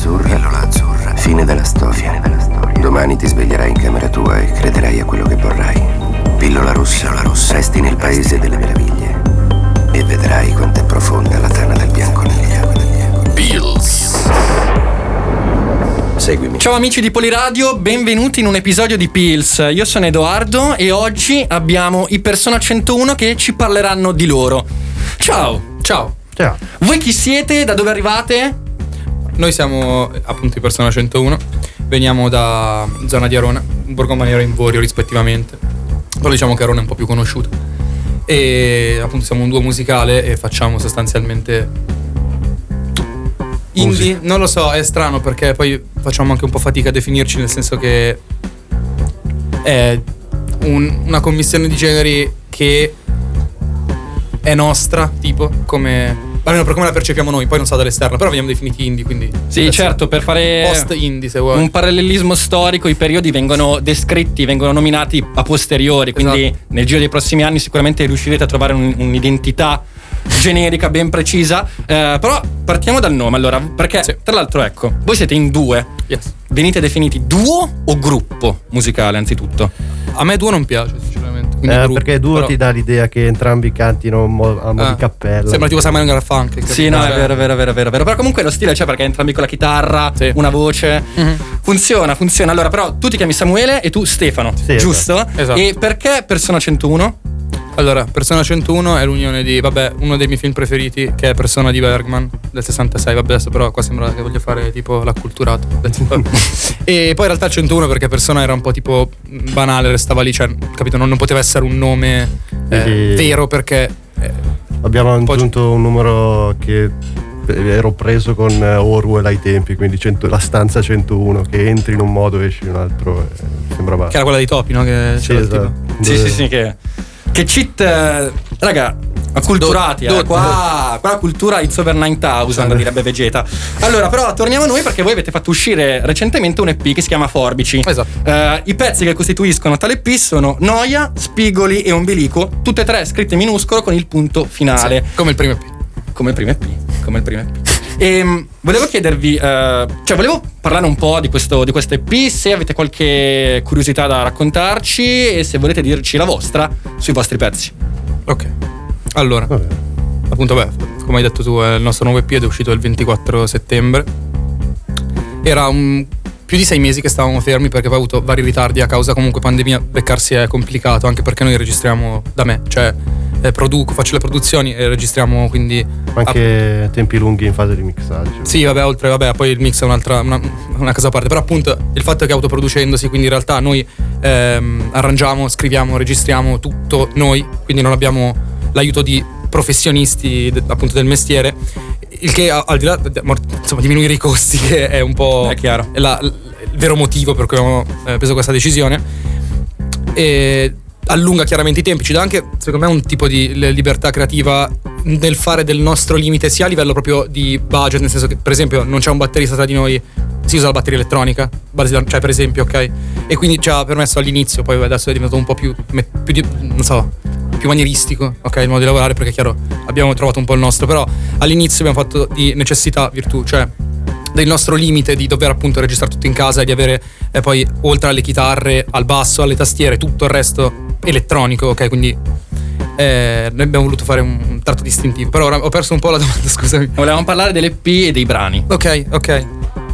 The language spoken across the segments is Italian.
azzurra. Pillola azzurra. Fine della storia. Fine della storia. Domani ti sveglierai in camera tua e crederai a quello che vorrai. Pillola rossa. Pillola rossa. Resti nel paese delle meraviglie. E vedrai quanto è profonda la tana del bianconiglio. Pills. Seguimi. Ciao amici di Poliradio, benvenuti in un episodio di Pills. Io sono Edoardo e oggi abbiamo i Persona 101 che ci parleranno di loro. Ciao! Ciao, Ciao. Voi chi siete? Da dove arrivate? Noi siamo appunto i Persona 101, veniamo da zona di Arona, Borgomaniera e Invorio rispettivamente, però diciamo che Arona è un po' più conosciuta. E appunto siamo un duo musicale e facciamo sostanzialmente indie, non lo so, è strano perché poi facciamo anche un po' fatica a definirci nel senso che è un- una commissione di generi che è nostra, tipo, come almeno per come la percepiamo noi, poi non so dall'esterno, però veniamo definiti indie, quindi Sì, certo, per fare post indie se vuoi. un parallelismo storico, i periodi vengono descritti, vengono nominati a posteriori, quindi Esatto. nel giro dei prossimi anni sicuramente riuscirete a trovare un- un'identità generica ben precisa. Eh, però partiamo dal nome, allora, perché Sì. tra l'altro ecco, voi siete in due. Yes. Venite definiti duo o gruppo musicale anzitutto? A me duo non piace, quindi Eh, gruppo, perché duo però- ti dà l'idea che entrambi cantino mo- a mo' Ah, di cappella. Sembra tipo Simon Garfunkel. Sì, no, è vero, è vero, è vero, è vero, vero. Però comunque lo stile c'è perché entrambi con la chitarra, Sì. una voce. Mhm. Funziona, funziona. Allora, però tu ti chiami Samuele e tu Stefano, Sì, giusto? Esatto. E perché Persona 101? Allora, Persona 101 è l'unione di, vabbè, uno dei miei film preferiti che è Persona di Bergman del 66. Vabbè, adesso però qua sembra che voglio fare tipo l'acculturato. e poi in realtà 101 perché Persona era un po' tipo banale, restava lì, cioè, capito, non, non poteva essere un nome eh, vero perché eh, Abbiamo aggiunto un numero che ero preso con eh, Orwell ai tempi, quindi 100 la stanza 101, che entri in un modo e esci in un altro. eh, sembrava... che era quella dei topi, no? Che Sì, c'era il esatto. tipo. Sì, Dove- sì, sì, che, che cheat, eh, raga, acculturati, Do- eh. do- Qua, qua la cultura it's over 9000, direbbe Vegeta. Allora, però torniamo a noi perché voi avete fatto uscire recentemente un EP che si chiama Forbici. Esatto. Eh, I pezzi che costituiscono tale EP sono Noia, Spigoli e Ombelico, tutte e tre scritte in minuscolo con il punto finale. Sì, come il primo EP. Come il primo EP. Come il primo EP. E volevo chiedervi, eh, cioè volevo parlare un po' di questo, di questo EP, se avete qualche curiosità da raccontarci e se volete dirci la vostra sui vostri pezzi. Ok. Allora, Vabbè. appunto, beh, come hai detto tu, il nostro nuovo EP è uscito il 24 settembre. Era un- più di sei mesi che stavamo fermi perché poi ho avuto vari ritardi a causa comunque pandemia. Beccarsi è complicato anche perché noi registriamo da me, cioè eh, produco, faccio le produzioni e registriamo quindi. Anche tempi lunghi in fase di mixaggio. Sì, vabbè, oltre, vabbè, poi il mix è un'altra, una, una cosa a parte. Però appunto il fatto è che autoproducendosi, quindi in realtà noi ehm, arrangiamo, scriviamo, registriamo tutto noi, quindi non abbiamo l'aiuto di professionisti de- appunto del mestiere. Il che a- al di là, insomma, diminuire i costi, che è un po' È chiaro. è la- il vero motivo per cui abbiamo eh, preso questa decisione. E allunga chiaramente i tempi, ci dà anche, secondo me, un tipo di libertà creativa nel fare del nostro limite, sia a livello proprio di budget, nel senso che, per esempio, non c'è un batterista tra di noi, si usa la batteria elettronica, cioè, per esempio, ok? E quindi ci ha permesso all'inizio, poi adesso è diventato un po' più, più di- non so, più manieristico, ok? Il modo di lavorare, perché chiaro, abbiamo trovato un po' il nostro, però all'inizio abbiamo fatto di necessità virtù, cioè del nostro limite di dover appunto registrare tutto in casa e di avere eh, poi oltre alle chitarre, al basso, alle tastiere, tutto il resto elettronico, ok? Quindi eh, noi abbiamo voluto fare un, un tratto distintivo. Però ora ho perso un po' la domanda, scusami. Volevamo parlare dell'EP e dei brani. Ok, ok.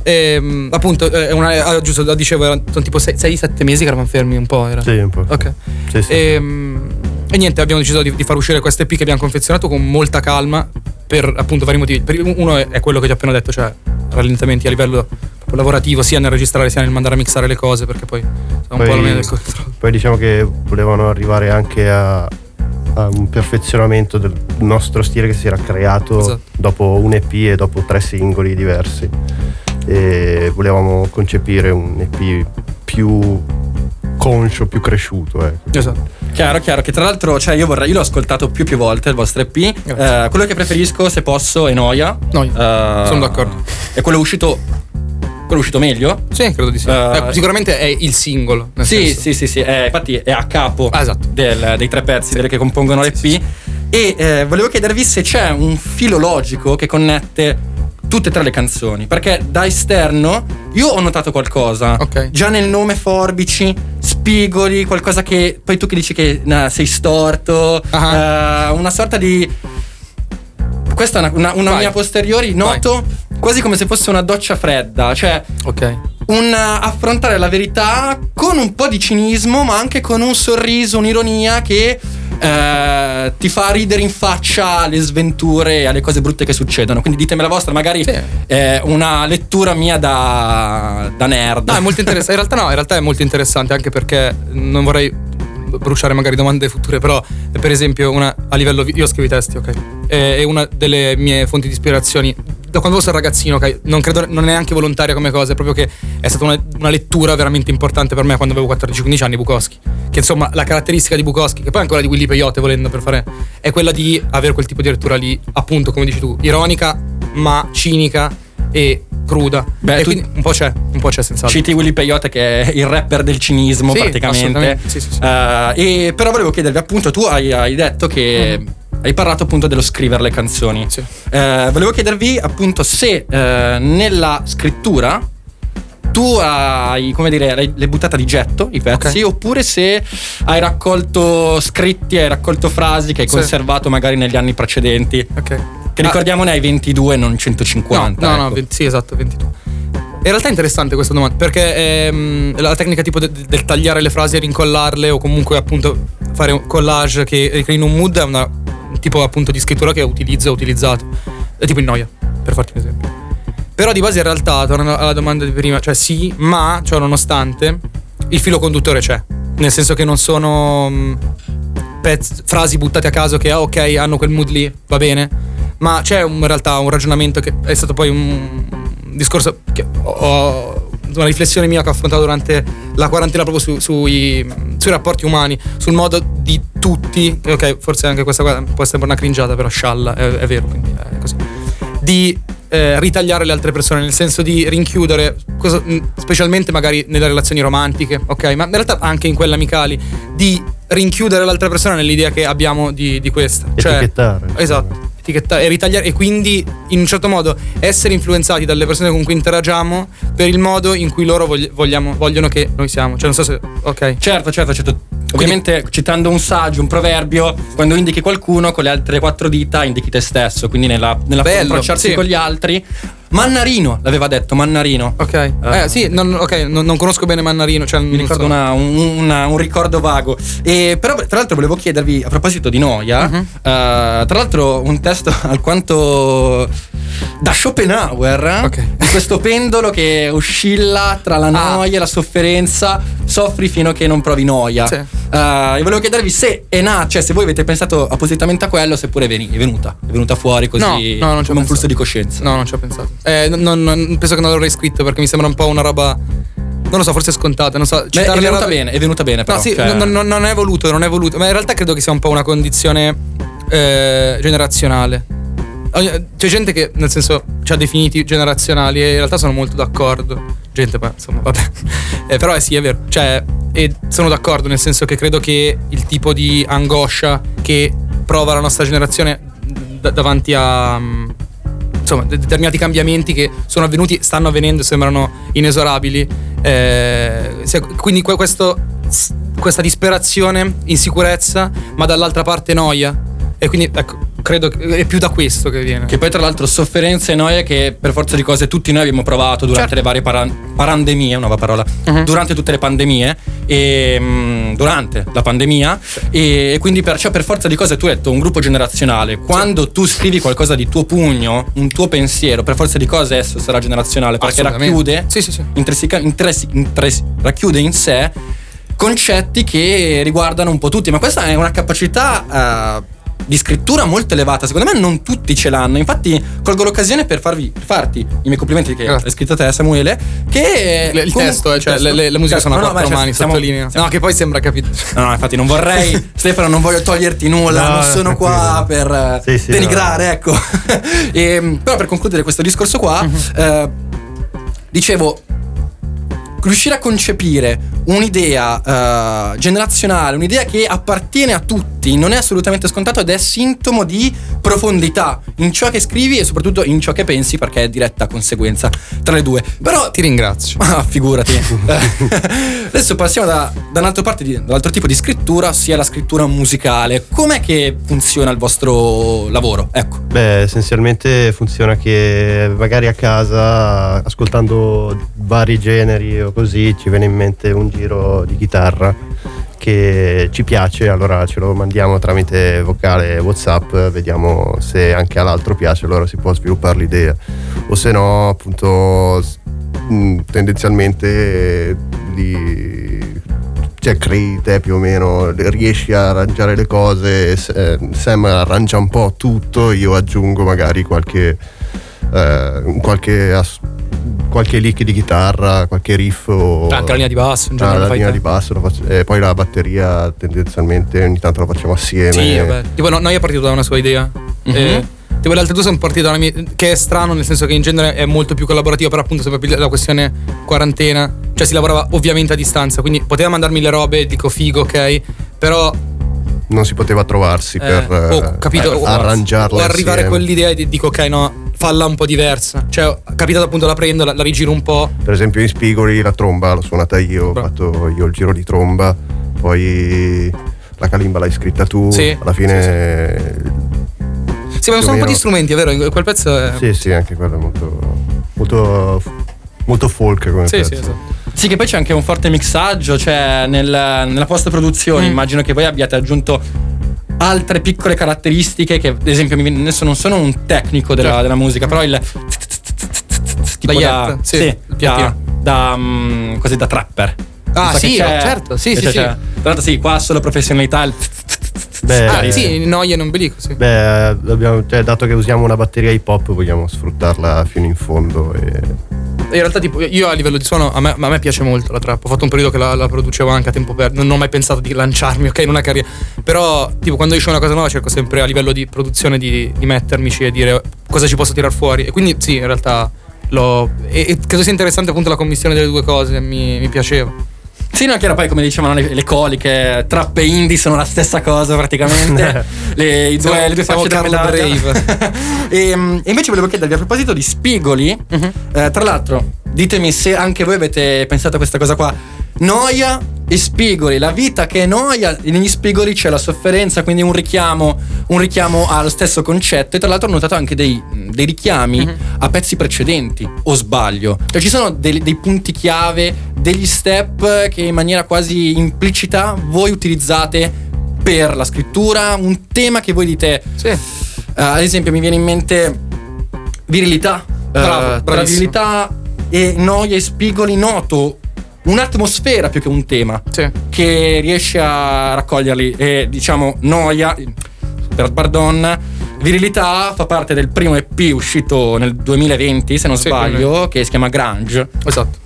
Ehm, appunto, eh, è una, ah, giusto, lo dicevo, erano tipo 6-7 mesi che eravamo fermi un po'. Era. Sì, un po'. Ok. Sì, sì. Ehm, E, niente, abbiamo deciso di, di far uscire questo EP che abbiamo confezionato con molta calma per appunto vari motivi. Uno è, quello che ti ho appena detto, cioè rallentamenti a livello lavorativo, sia nel registrare sia nel mandare a mixare le cose, perché poi è un po' mia del controllo. poi diciamo che volevano arrivare anche a, a un perfezionamento del nostro stile che si era creato Esatto. dopo un EP e dopo tre singoli diversi. E volevamo concepire un EP più conscio, più cresciuto. Ecco. Esatto. Chiaro, chiaro, che tra l'altro, cioè io vorrei, io l'ho ascoltato più più volte il vostro EP. Eh, quello che preferisco, se posso, è Noia. Noia. Eh, Sono d'accordo. È quello uscito. Quello uscito meglio? Sì, credo di sì. Eh, sicuramente è il singolo. Sì, sì, sì, sì. eh, infatti è a capo Ah, esatto. del- dei tre pezzi delle che compongono l'EP. sì, sì. E eh, volevo chiedervi se c'è un filo logico che connette tutte e tre le canzoni. Perché da esterno io ho notato qualcosa. Ok. Già nel nome Forbici, spigoli, qualcosa che. Poi tu che dici che nah, sei storto. Ah. eh, una sorta di. Questa è una, una- una Vai. mia posteriori, noto quasi come se fosse una doccia fredda. Cioè, Ok. un eh, affrontare la verità con un po' di cinismo, ma anche con un sorriso, un'ironia che eh, ti fa ridere in faccia alle sventure e alle cose brutte che succedono. Quindi ditemi la vostra, magari Sì. è una lettura mia da, da nerd. No, è molto interessante. In realtà no, in realtà è molto interessante anche perché non vorrei bruciare magari domande future, però per esempio una, a livello vi- io scrivo i testi, ok? E, è una delle mie fonti di ispirazioni da quando sono ragazzino? Non credo non è neanche volontaria come cosa, è proprio che è stata una, una lettura veramente importante per me quando avevo 14-15 anni Bukowski. Che insomma la caratteristica di Bukowski, che poi è quella di Willy Peyote volendo per fare, è quella di avere quel tipo di lettura lì, appunto come dici tu, ironica ma cinica e cruda. Beh, e tu- quindi un po' c'è, un po' c'è senz'altro. Citi Willy Peyote che è il rapper del cinismo Sì, praticamente. Sì, sì, sì. Eh, e però volevo chiedervi appunto, tu hai, hai detto che hai parlato appunto dello scrivere le canzoni. Sì. Eh, volevo chiedervi appunto se eh, nella scrittura tu hai, come dire, l'hai, l'hai buttata di getto i pezzi, Ok. oppure se hai raccolto scritti, hai raccolto frasi che hai Sì. conservato magari negli anni precedenti. Ok. Che ricordiamo ne hai 22, non 150. No, no, no, ecco. 20 sì, esatto, 22. In realtà è interessante questa domanda perché ehm, la tecnica tipo de- del tagliare le frasi e rincollarle o comunque appunto fare un collage che ricreino un mood è una un tipo appunto di scrittura che utilizzo e ho utilizzato. È tipo in noia, per farti un esempio. Però di base in realtà, tornando alla domanda di prima, cioè sì, ma ciò nonostante il filo conduttore c'è. Nel senso che non sono mh, pezz- frasi buttate a caso che ah, ok hanno quel mood lì, va bene. Ma c'è un- in realtà un ragionamento che è stato poi un discorso che ho- una riflessione mia che ho affrontato durante la quarantena proprio su- sui, sui rapporti umani, sul modo di tutti, ok, forse anche questa qua può sembrare una cringiata, però scialla, è, è vero, quindi è così. Di eh, ritagliare le altre persone, nel senso di rinchiudere, cosa- specialmente magari nelle relazioni romantiche, ok, ma in realtà anche in quelle amicali, di rinchiudere l'altra persona nell'idea che abbiamo di, di questa. Cioè, Etichettare. Esatto, etichettare e ritagliare e quindi in un certo modo essere influenzati dalle persone con cui interagiamo per il modo in cui loro vogli- vogliamo, vogliono che noi siamo. Cioè non so se... Ok. Certo, certo, certo. Ovviamente citando un saggio, un proverbio, quando indichi qualcuno con le altre quattro dita indichi te stesso, quindi nella, nella Bello, approcciarsi sì. con gli altri. Mannarino, l'aveva detto, Mannarino. Ok. Ah. Eh, sì, non, ok, non, non conosco bene Mannarino. Cioè, Mi ricordo una- un, una- un ricordo vago. E, però, tra l'altro, volevo chiedervi a proposito di noia. Mhm. eh, tra l'altro, un testo alquanto da Schopenhauer Ok. di questo pendolo che oscilla tra la Ah. noia e la sofferenza. Soffri fino a che non provi noia. Sì. Eh, e volevo chiedervi se è nata, cioè se voi avete pensato appositamente a quello, seppure è, venuta, è venuta fuori così No, no, non come un pensato. flusso di coscienza. No, non ci ho pensato. Eh, non- non- penso che non l'avrei scritto perché mi sembra un po' una roba. Non lo so, forse scontata. Non so. Beh, è venuta robe- bene, è venuta bene però. No, sì, cioè- non, non- non è voluto, non è voluto. Ma in realtà credo che sia un po' una condizione eh, generazionale. C'è gente che, nel senso, ci ha definiti generazionali e in realtà sono molto d'accordo. Gente, ma insomma, vabbè. Eh, però eh, sì, è vero. Cioè, e sono d'accordo, nel senso che credo che il tipo di angoscia che prova la nostra generazione d- davanti a. mm, insomma, de- determinati cambiamenti che sono avvenuti, stanno avvenendo, sembrano inesorabili. Eh, quindi que- questo, questa disperazione, insicurezza, ma dall'altra parte noia. E quindi ecco, credo che è più da questo che viene. Che poi tra l'altro sofferenze e noie che per forza di cose tutti noi abbiamo provato durante Certo. le varie para- parandemie, nuova parola, Mhm. durante tutte le pandemie e mm, durante la pandemia e, e quindi perciò per forza di cose tu hai detto un gruppo generazionale, quando tu scrivi qualcosa di tuo pugno, un tuo pensiero, per forza di cose esso sarà generazionale perché racchiude Sì, sì, sì. intrinseca- intresi- intres- racchiude in sé concetti che riguardano un po' tutti, ma questa è una capacità eh, di scrittura molto elevata. Secondo me non tutti ce l'hanno. Infatti, colgo l'occasione per, farvi, per farti i miei complimenti che Grazie. hai scritto te, Samuele. Che Le- il comunque- testo, eh, cioè il le, testo. le- le musiche Certo, sono a no, no, quattro cioè, mani, stiamo- sottolineo. stiamo- No, che poi sembra capito. No, no, infatti non vorrei, Stefano, non voglio toglierti nulla, No, non sono qua per eh, Sì, sì, denigrare, ecco. E, però per concludere questo discorso qua, Mhm. eh, dicevo, riuscire a concepire un'idea eh, generazionale, un'idea che appartiene a tutti tutti, non è assolutamente scontato ed è sintomo di profondità in ciò che scrivi e soprattutto in ciò che pensi perché è diretta conseguenza tra le due. Però Ti ringrazio. Ah, figurati. Adesso passiamo da, da un altro parte di- dall'altro tipo di scrittura, ossia la scrittura musicale. Com'è che funziona il vostro lavoro? Ecco. Beh, essenzialmente funziona che magari a casa, ascoltando vari generi o così, ci viene in mente un giro di chitarra che ci piace, allora ce lo mandiamo tramite vocale WhatsApp, vediamo se anche all'altro piace, allora si può sviluppare l'idea. O se no, appunto, mh, tendenzialmente li cioè crei te più o meno, riesci a arrangiare le cose, eh, Sam arrangia un po' tutto, io aggiungo magari qualche, eh, qualche, as- qualche lick di chitarra, qualche riff o Anche la linea di basso, in Ah, la linea te. di basso, faccio- e poi la batteria tendenzialmente ogni tanto la facciamo assieme. Sì, vabbè. Tipo, no, noi è partito da una sua idea. Mhm. E, tipo, le altre due sono partite da una mia. Che è strano, nel senso che in genere è molto più collaborativo, però appunto sempre più la questione quarantena. Cioè, si lavorava ovviamente a distanza, quindi poteva mandarmi le robe, dico figo, ok. Però Non si poteva trovarsi eh, per oh, eh, capito, o- arrangiarla o arrivare a insieme. quell'idea e dico, ok, no, falla un po' diversa. Cioè, capitato appunto la prendo, la, la rigiro un po'. Per esempio in Spigoli la tromba l'ho suonata io, ho Bravo. fatto io il giro di tromba, poi la kalimba l'hai scritta tu, Sì, alla fine... Sì, ma più o sono un po' di strumenti, è vero? in Quel pezzo è. Sì, sì, anche quello è molto, molto, molto folk come sì, pezzo. sì, esatto. Sì, che poi c'è anche un forte mixaggio, cioè nel- nella post-produzione Mm. immagino che voi abbiate aggiunto altre piccole caratteristiche che ad esempio adesso non sono un tecnico della, Certo. della musica, però il tipo La da, sì, sì, da, da, mm, così da trapper. Ah, so sì, c'è- certo, sì, sì, c'è- sì. c'è. Tra l'altro sì, qua solo professionalità. il Beh, Ah, eh, sì, noia in ombelico, sì. Beh, abbiamo- cioè, dato che usiamo una batteria hip hop vogliamo sfruttarla fino in fondo e In realtà, tipo, io a livello di suono, a me, a me piace molto la trap. Ho fatto un periodo che la, la producevo anche a tempo perso. Non, non ho mai pensato di lanciarmi, ok, in una carriera. Però, tipo, quando esce una cosa nuova, cerco sempre a livello di produzione di, di mettermici e dire cosa ci posso tirar fuori. E quindi, sì, in realtà l'ho. E, e credo sia interessante appunto la commissione delle due cose. Mi, mi piaceva. Sì, no, che era poi come dicevano le, le coliche, trap e indie sono la stessa cosa praticamente. le, i due, le due facce della Carlo medaglia. e, mm, e invece volevo chiedervi a proposito di spigoli, Mhm. eh, tra l'altro, ditemi se anche voi avete pensato a questa cosa qua. Noia e spigoli, la vita che è noia, negli spigoli c'è la sofferenza, quindi un richiamo, un richiamo allo stesso concetto. E tra l'altro ho notato anche dei, dei richiami Mhm. a pezzi precedenti, o sbaglio. Cioè ci sono dei, dei punti chiave, degli step che in maniera quasi implicita voi utilizzate per la scrittura, un tema che voi dite, Sì. eh, ad esempio mi viene in mente virilità. Bravo, Eh, tra virilità e noia e spigoli noto un'atmosfera più che un tema Sì. che riesce a raccoglierli e diciamo noia per pardon virilità fa parte del primo EP uscito nel 2020 se non Sì, sbaglio che si chiama Grunge Esatto.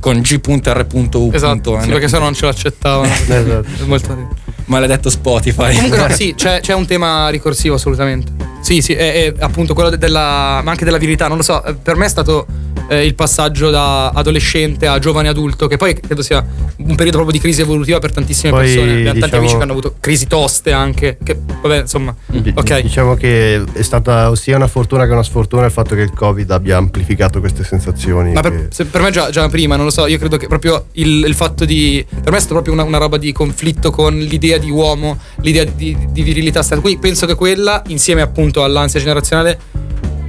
con G.R.U. Esatto. Sì, perché se no non ce l'accettavano. Esatto. Molto maledetto Spotify Comunque no, sì, c'è, c'è un tema ricorsivo assolutamente. Sì, sì, è, è appunto quello de- della. ma anche della virilità, non lo so. eh, Per me è stato eh, il passaggio da adolescente a giovane adulto, che poi credo sia un periodo proprio di crisi evolutiva per tantissime Poi, persone. Abbiamo tanti diciamo- amici che hanno avuto crisi toste anche. Che, vabbè, insomma. Di- Ok. Diciamo che è stata sia una fortuna che una sfortuna il fatto che il Covid abbia amplificato queste sensazioni. Ma per, che- per me già, già prima, non lo so, io credo che proprio il, il fatto di... Per me è stato proprio una, una roba di conflitto con l'idea di uomo, l'idea di, di virilità. Quindi penso che quella, insieme appunto all'ansia generazionale,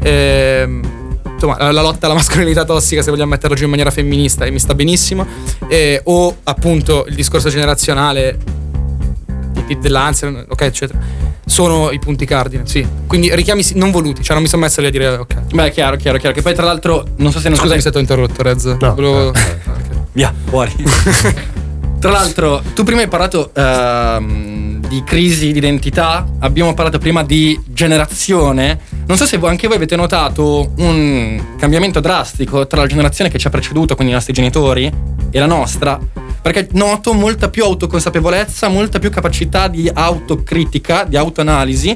ehm, insomma, la, la lotta alla mascolinità tossica, se vogliamo metterla giù in maniera femminista, e mi sta benissimo, eh, o appunto il discorso generazionale dell'ansia, ok, eccetera, sono i punti cardine, sì. Quindi richiami non voluti, cioè non mi sono messo lì a dire ok. beh chiaro chiaro chiaro che poi tra l'altro non so se non Scusami se ti ho interrotto, Rez. No, Volevo- eh, Ok. Via, fuori. Tra l'altro, tu prima hai parlato ehm, di crisi di identità, abbiamo parlato prima di generazione. Non so se anche voi avete notato un cambiamento drastico tra la generazione che ci ha preceduto, quindi i nostri genitori, e la nostra. Perché noto molta più autoconsapevolezza, molta più capacità di autocritica, di autoanalisi.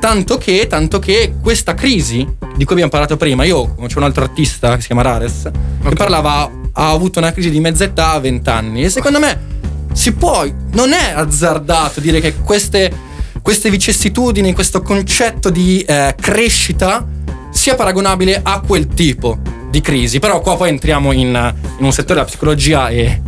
Tanto che, tanto che questa crisi di cui abbiamo parlato prima, io c'è un altro artista che si chiama Rares, che Ok. parlava, ha avuto una crisi di mezza età a 20 anni. E secondo me si può, non è azzardato dire che queste queste vicissitudini, questo concetto di eh, crescita sia paragonabile a quel tipo di crisi. Però qua poi entriamo in, in un settore della psicologia e...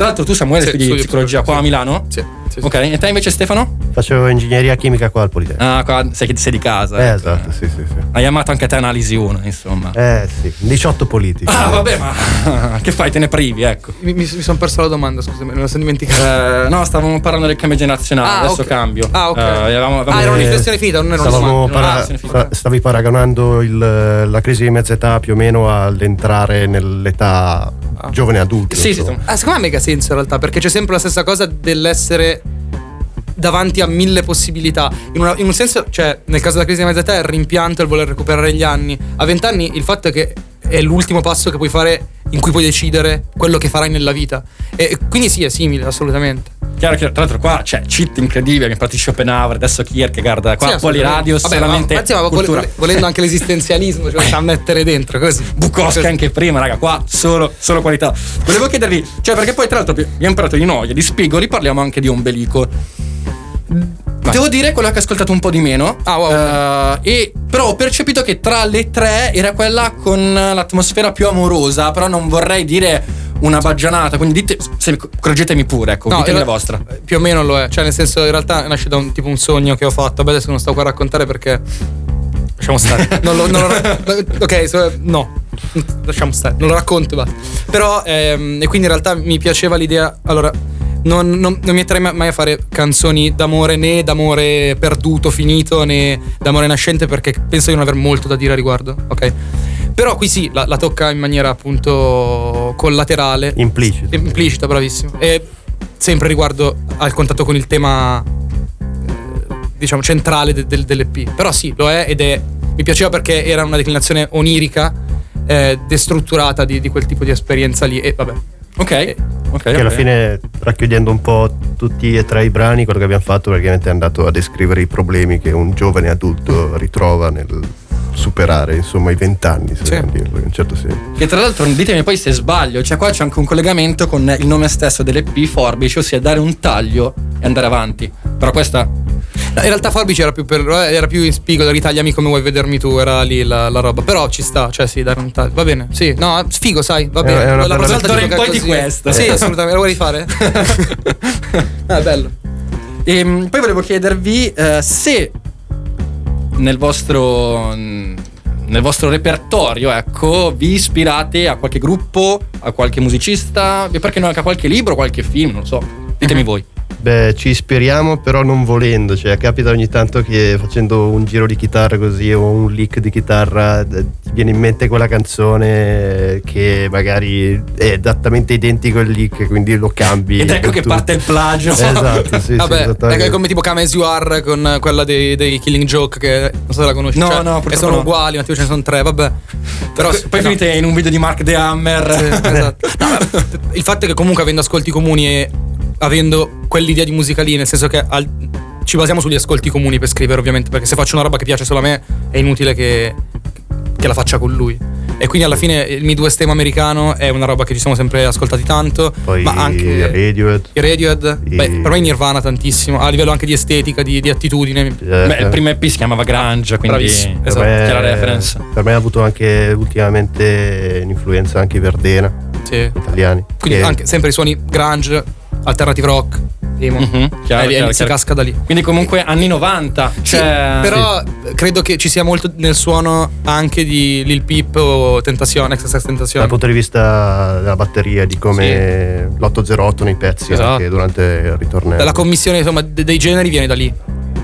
Tra l'altro tu Samuele Sì, studi psicologia qua a Milano? Sì, sì, sì. Ok, e te invece Stefano? Facevo ingegneria chimica qua al Politecnico. Ah, qua sei, sei di casa. eh, ecco. esatto, sì, sì, sì. Hai amato anche te analisi 1, insomma. Eh sì, 18 politici. Ah, vabbè, ma che fai? Te ne privi, ecco. Mi, mi- mi sono perso la domanda, scusami, me la sono dimenticata. Eh, no, stavamo parlando del cambio generazionale, Ah, adesso ok. cambio. Ah, ok. Eh, avevamo- avevamo- Ah, era una riflessione finita, non era una domanda. para- Ah, stavi paragonando il- la crisi di mezza età più o meno all'entrare nell'età giovane adulto. Sì, insomma. sì. Ah, secondo me ha mega senso in realtà, perché c'è sempre la stessa cosa dell'essere davanti a mille possibilità. In, una- in un senso, cioè, nel caso della crisi di mezza età è il rimpianto, il voler recuperare gli anni. A vent'anni il fatto è che è l'ultimo passo che puoi fare in cui puoi decidere quello che farai nella vita. E quindi sì, è simile, assolutamente. Chiaro, chiaro. Tra l'altro qua c'è cheat incredibile, mi parti Schopenhauer, adesso Kierkegaard, qua Sì, Poliradio. Vabbè, solamente ma, anzi, ma vole- volendo anche l'esistenzialismo, cioè a mettere dentro così. Bukowski anche prima, raga, qua solo, solo qualità. Volevo chiedervi, cioè perché poi tra l'altro abbiamo parlato di noia, di spigoli, parliamo anche di ombelico. Devo dire quello che ho ascoltato un po' di meno. Ah, wow. Eh, e, però ho percepito che tra le tre era quella con l'atmosfera più amorosa. Però non vorrei dire una baggianata. Quindi dite, se, correggetemi pure, ecco, ditemi in la ra- vostra. Più o meno lo è. Cioè, nel senso, in realtà nasce da un tipo un sogno che ho fatto. Vabbè, adesso non sto qua a raccontare perché. Lasciamo stare. non lo, non lo- ok, no. Lasciamo stare. Non lo racconto, va. Però, ehm, e quindi in realtà mi piaceva l'idea. Allora. Non, non, non mi metterei mai a fare canzoni d'amore né d'amore perduto, finito, né d'amore nascente perché penso di non aver molto da dire a riguardo, ok? Però qui sì, la, la tocca in maniera appunto collaterale. Implicito. Implicita, bravissimo. E sempre riguardo al contatto con il tema, eh, diciamo, centrale de- del- dell'EP. Però sì, lo è ed è. Mi piaceva perché era una declinazione onirica, eh, destrutturata di, di quel tipo di esperienza lì. E vabbè. Ok, ok. Che alla fine, racchiudendo un po' tutti e tre i brani, quello che abbiamo fatto praticamente è andato a descrivere i problemi che un giovane adulto ritrova nel superare, insomma, i vent'anni, se Sì. dirlo in un certo senso. Che tra l'altro, ditemi poi se sbaglio, cioè qua c'è anche un collegamento con il nome stesso dell'EP Forbice, ossia dare un taglio e andare avanti. Però questa No, in realtà Forbice era più, per, era più in spigo, ritagliami come vuoi vedermi tu, era lì la, la roba. Però ci sta, cioè sì, dare un taglio. Va bene, sì, no, figo, sai, va bene. è una La prossima volta tocca poi di così. questo. Sì, assolutamente, lo vuoi rifare? ah, bello. E Ehm, poi volevo chiedervi eh, se nel vostro, nel vostro repertorio, ecco, vi ispirate a qualche gruppo, a qualche musicista, e perché no anche a qualche libro, qualche film, non lo so. Ditemi voi. Beh, ci ispiriamo però non volendo, cioè capita ogni tanto che facendo un giro di chitarra così o un lick di chitarra eh, ti viene in mente quella canzone che magari è esattamente identico al lick, quindi lo cambi. Ed ecco che tutto. parte il plagio. Esatto, sì, sì, Vabbè, esattamente. è come tipo Come As You Are con quella dei, dei Killing Joke che non so se la conosci. No, cioè, no, E purtroppo sono no. uguali, ma tipo ce ne sono tre, vabbè. Però poi no. finite in un video di Mark The Hammer. Sì, esatto. No, il fatto è che comunque avendo ascolti comuni e avendo quell'idea di musica lì, nel senso che al- ci basiamo sugli ascolti comuni per scrivere ovviamente, perché se faccio una roba che piace solo a me è inutile che, che la faccia con lui. E quindi alla fine il Midwest emo americano è una roba che ci siamo sempre ascoltati tanto, Poi ma anche Radiohead. i Radiohead, I- beh, per me Nirvana tantissimo, a livello anche di estetica, di, di attitudine. eh, Beh, il primo EP si chiamava Grunge, quindi Bravissimo, per esatto, me- chiara reference. Per me ha avuto anche ultimamente un'influenza anche i Verdena, Sì. italiani. Quindi che- anche sempre i suoni grunge, alternative rock, emo. Mhm, chiaro, Eh, chiaro, si chiaro. casca da lì. Quindi comunque anni 90. Sì, Cioè, però credo che ci sia molto nel suono anche di Lil Peep o Tentazione, XXX dal Tentazione. punto di vista della batteria, di come l'808 nei pezzi Esatto. anche durante il ritornello. Dalla commissione insomma, de- dei generi viene da lì.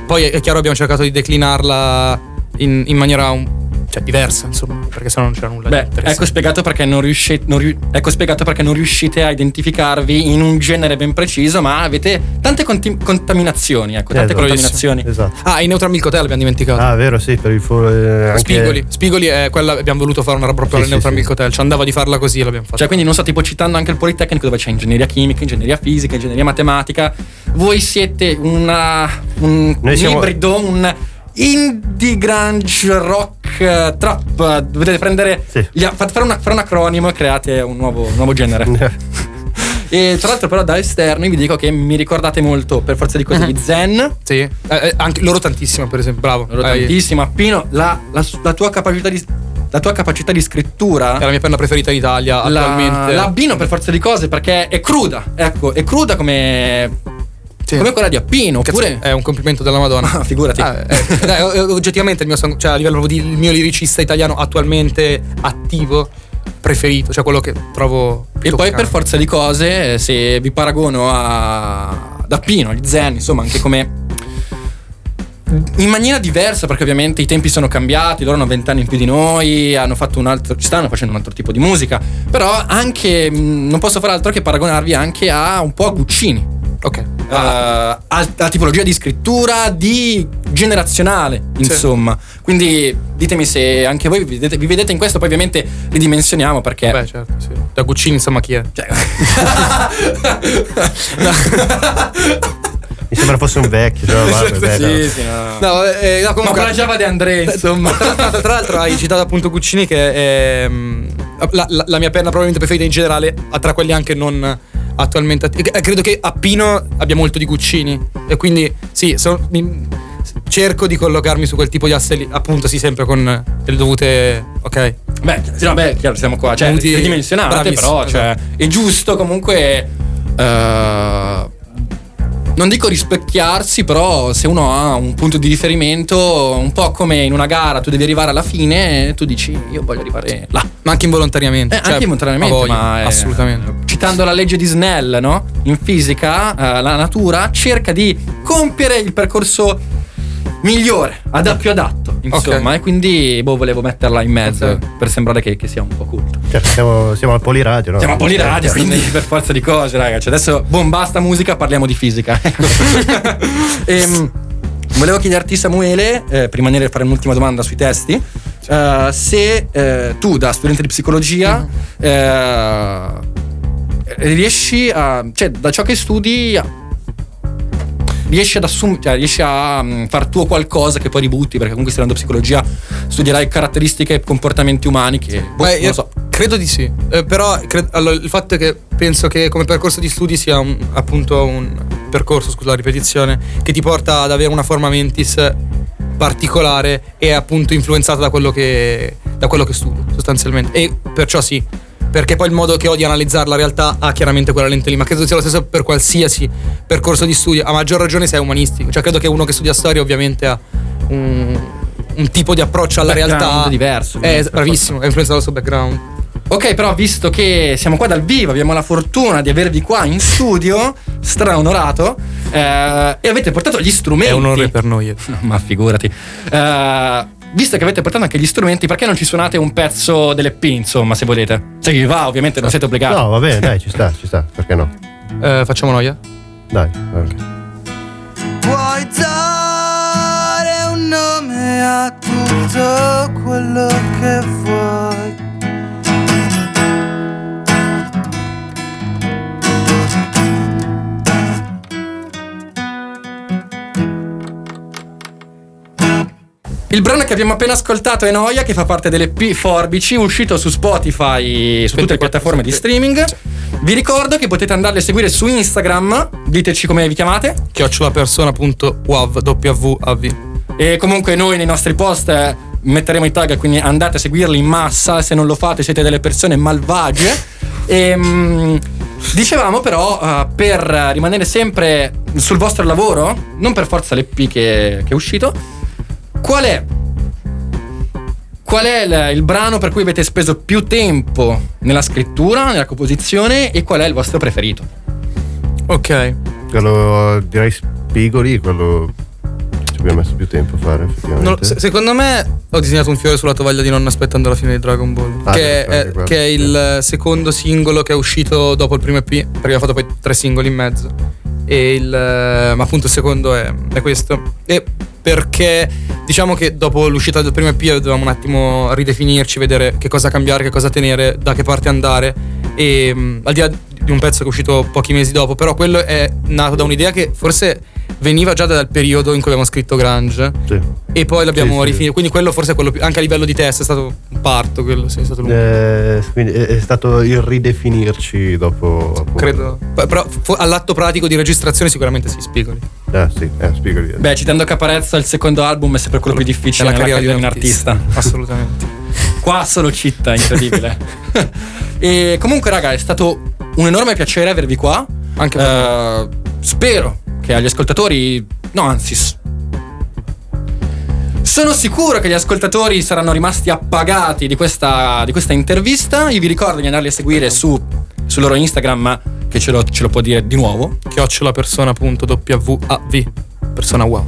Poi è chiaro abbiamo cercato di declinarla in, in maniera un- cioè, diversa, insomma, perché sennò non c'era nulla Beh, di interessante. ecco spiegato, perché non riuscite, non riu- ecco spiegato perché non riuscite a identificarvi in un genere ben preciso, ma avete tante conti- contaminazioni, ecco, tante Esatto. contaminazioni. Esatto. Ah, i Neutral Milk Hotel abbiamo dimenticato. Ah, vero, sì, per il fo- eh, anche- Spigoli. Spigoli è quella abbiamo voluto fare una roba proprio Sì, al sì, Neutral sì. Milk Hotel. Ci andava di farla così, l'abbiamo fatta. Cioè, quindi non so, tipo citando anche il Politecnico dove c'è ingegneria chimica, ingegneria fisica, ingegneria matematica. Voi siete una, un, un siamo- ibrido, un indie grunge rock trap. Dovete prendere. Sì. gli- fate fare, una- fare un acronimo e create un nuovo, un nuovo genere. e tra l'altro però da esterno vi dico che mi ricordate molto per forza di cose Mhm. gli Zen Sì, eh, eh, anche loro tantissimo, per esempio. Bravo. loro tantissimo Appino la, la, la tua capacità di la tua capacità di scrittura È la mia penna preferita in Italia la, attualmente. la abbino per forza di cose perché è cruda ecco è cruda come Sì. come quella di Appino oppure È un complimento della Madonna. Ah, figurati. Ah, eh, dai, eh, oggettivamente il mio sang- cioè a livello proprio di il mio liricista italiano attualmente attivo preferito, cioè quello che trovo E poi per forza di cose, se vi paragono a ad Appino, gli Zen, insomma, anche come in maniera diversa, perché ovviamente i tempi sono cambiati, loro hanno vent'anni in più di noi, hanno fatto un altro, ci stanno facendo un altro tipo di musica. Però anche non posso fare altro che paragonarvi anche a un po' a Guccini. Ok. eh, a, a tipologia di scrittura di generazionale insomma quindi ditemi se anche voi vi vedete, vi vedete in questo poi ovviamente ridimensioniamo perché Beh, certo, sì. Da Guccini, insomma, chi è? cioè- Mi sembra fosse un vecchio. Cioè, vabbè, beh, no. sì, sì, no. No, eh, no, ma comunque plagiava De André insomma tra, tra- tra l'altro hai citato appunto Guccini che è mm, la, la- la mia penna probabilmente preferita in generale, ah, tra quelli anche non attualmente eh, Credo che a Pino abbia molto di Guccini e quindi sì, so- mi- cerco di collocarmi su quel tipo di asse lì, appunto sì, sempre con delle dovute... Ok. beh sì, no, beh chiaro siamo qua cioè ridimensionate bravissimo, però cioè, esatto. è giusto comunque eh, non dico rispecchiarsi, però se uno ha un punto di riferimento, un po' come in una gara, tu devi arrivare alla fine e tu dici io voglio arrivare là. Ma anche involontariamente. Eh, cioè, anche involontariamente, a voglia, ma è- assolutamente. Citando la legge di Snell, no? In fisica, eh, la natura cerca di compiere il percorso migliore, ad più adatto, insomma, Ok. e quindi boh, volevo metterla in mezzo Ok. per sembrare che, che sia un po' culto. Cioè, siamo, siamo al poliradio, no? Siamo a Poliradio, Eh, quindi per forza di cose, ragazzi. Adesso, boom, basta musica, parliamo di fisica. Ecco. Ehm, volevo chiederti, Samuele, eh, prima di fare un'ultima domanda sui testi, eh, se eh, tu, da studente di psicologia, eh, riesci a. cioè, da ciò che studi. Riesci ad assumere, cioè, riesci a mm, far tuo qualcosa che poi ributti, perché comunque studiando psicologia studierai caratteristiche e comportamenti umani che boh, Beh, non io lo so. credo di sì. Eh, però cre- allora, il fatto è che penso che come percorso di studi sia un- appunto un percorso, scusa la ripetizione, che ti porta ad avere una forma mentis particolare e appunto influenzata da quello che, da quello che studi sostanzialmente. E perciò sì. Perché poi il modo che ho di analizzare la realtà ha chiaramente quella lente lì, ma credo sia lo stesso per qualsiasi percorso di studio, a maggior ragione se è umanistico. Cioè credo che uno che studia storia ovviamente ha un, un tipo di approccio alla Background realtà diverso, Eh, ovviamente, per bravissimo, è influenzato dal suo background. Ok, però visto che siamo qua dal vivo, abbiamo la fortuna di avervi qua in studio, straonorato, eh, e avete portato gli strumenti. È un onore per noi. Ma figurati. Eh, visto che avete portato anche gli strumenti, perché non ci suonate un pezzo dell'EP, insomma, se volete? Se vi va, ovviamente non siete obbligati. No, va bene, dai, ci sta, ci sta, perché no? Eh, facciamo noia? Dai, ok. Puoi dare un nome a tutto quello che vuoi. Il brano che abbiamo appena ascoltato è Noia, che fa parte dell'EP Forbici, uscito su Spotify, su tutte le piattaforme di streaming. Vi ricordo che potete andarli a seguire su Instagram, diteci come vi chiamate. chiocciolapersona.wav WAV. E comunque noi nei nostri post eh, metteremo i tag, quindi andate a seguirli in massa. Se non lo fate siete delle persone malvagie. E, mm, dicevamo però, eh, per rimanere sempre sul vostro lavoro, non per forza l'EP che, che è uscito, qual è... Qual è il, il brano per cui avete speso più tempo nella scrittura, nella composizione e qual è il vostro preferito? Ok. Quello direi Spigoli, quello ci abbiamo messo più tempo a fare, effettivamente. Non- se- secondo me ho disegnato un fiore sulla tovaglia di nonna aspettando la fine di Dragon Ball. Ah, che, è, che è il secondo singolo che è uscito dopo il primo EP. Perché abbiamo fatto poi tre singoli in mezzo. E il, ma appunto il secondo è, è questo. E perché diciamo che dopo l'uscita del primo EP dovevamo un attimo ridefinirci, vedere che cosa cambiare, che cosa tenere, da che parte andare. E mh, al di là di un pezzo che è uscito pochi mesi dopo, però quello è nato da un'idea che forse veniva già dal periodo in cui abbiamo scritto Grange Sì. e poi l'abbiamo Sì, sì. rifinito. Quindi quello forse è quello più, anche a livello di test è stato un parto, quello sì, è stato lungo. Eh, quindi è, stato il ridefinirci dopo. appunto. Credo. Però fu- all'atto pratico di registrazione sicuramente si spigoli. Eh, sì, eh, spiegali. Beh, citando Caparezza, il secondo album è sempre quello più difficile nella carriera di un artista. Assolutamente. Qua solo citta, incredibile. e comunque, raga, è stato un enorme piacere avervi qua. Anche per Eh, spero che agli ascoltatori. No, anzi. Sono sicuro che gli ascoltatori saranno rimasti appagati di questa, di questa intervista. Io vi ricordo di andarli a seguire su, sul loro Instagram, che ce lo, ce lo può dire di nuovo. chiocciola persona.wav persona WAV.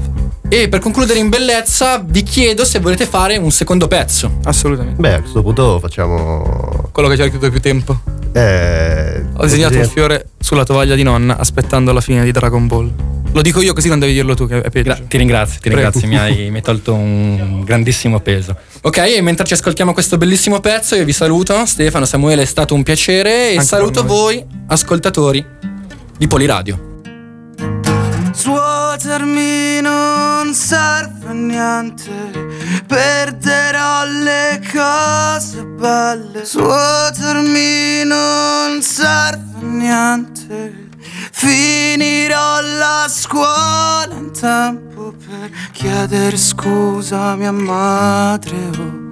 E per concludere in bellezza, vi chiedo se volete fare un secondo pezzo. Assolutamente. Beh, a questo punto facciamo. Quello che ci ha richiesto più tempo. Eh, Ho disegnato un fiore sulla tovaglia di nonna aspettando la fine di Dragon Ball. Lo dico io così non devi dirlo tu che è peggio. Gra- ti ringrazio, ti Prego. ringrazio, mi hai, mi hai tolto un grandissimo peso. Ok, e mentre ci ascoltiamo questo bellissimo pezzo, io vi saluto. Stefano, Samuele, è stato un piacere. E Anche saluto voi, ascoltatori di Poliradio. Svuotarmi non serve a niente, perderò le cose belle. Svuotarmi non serve a niente, finirò la scuola in tempo per chiedere scusa a mia madre o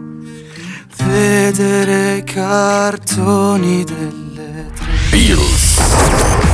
vedere i cartoni delle tre. Bills.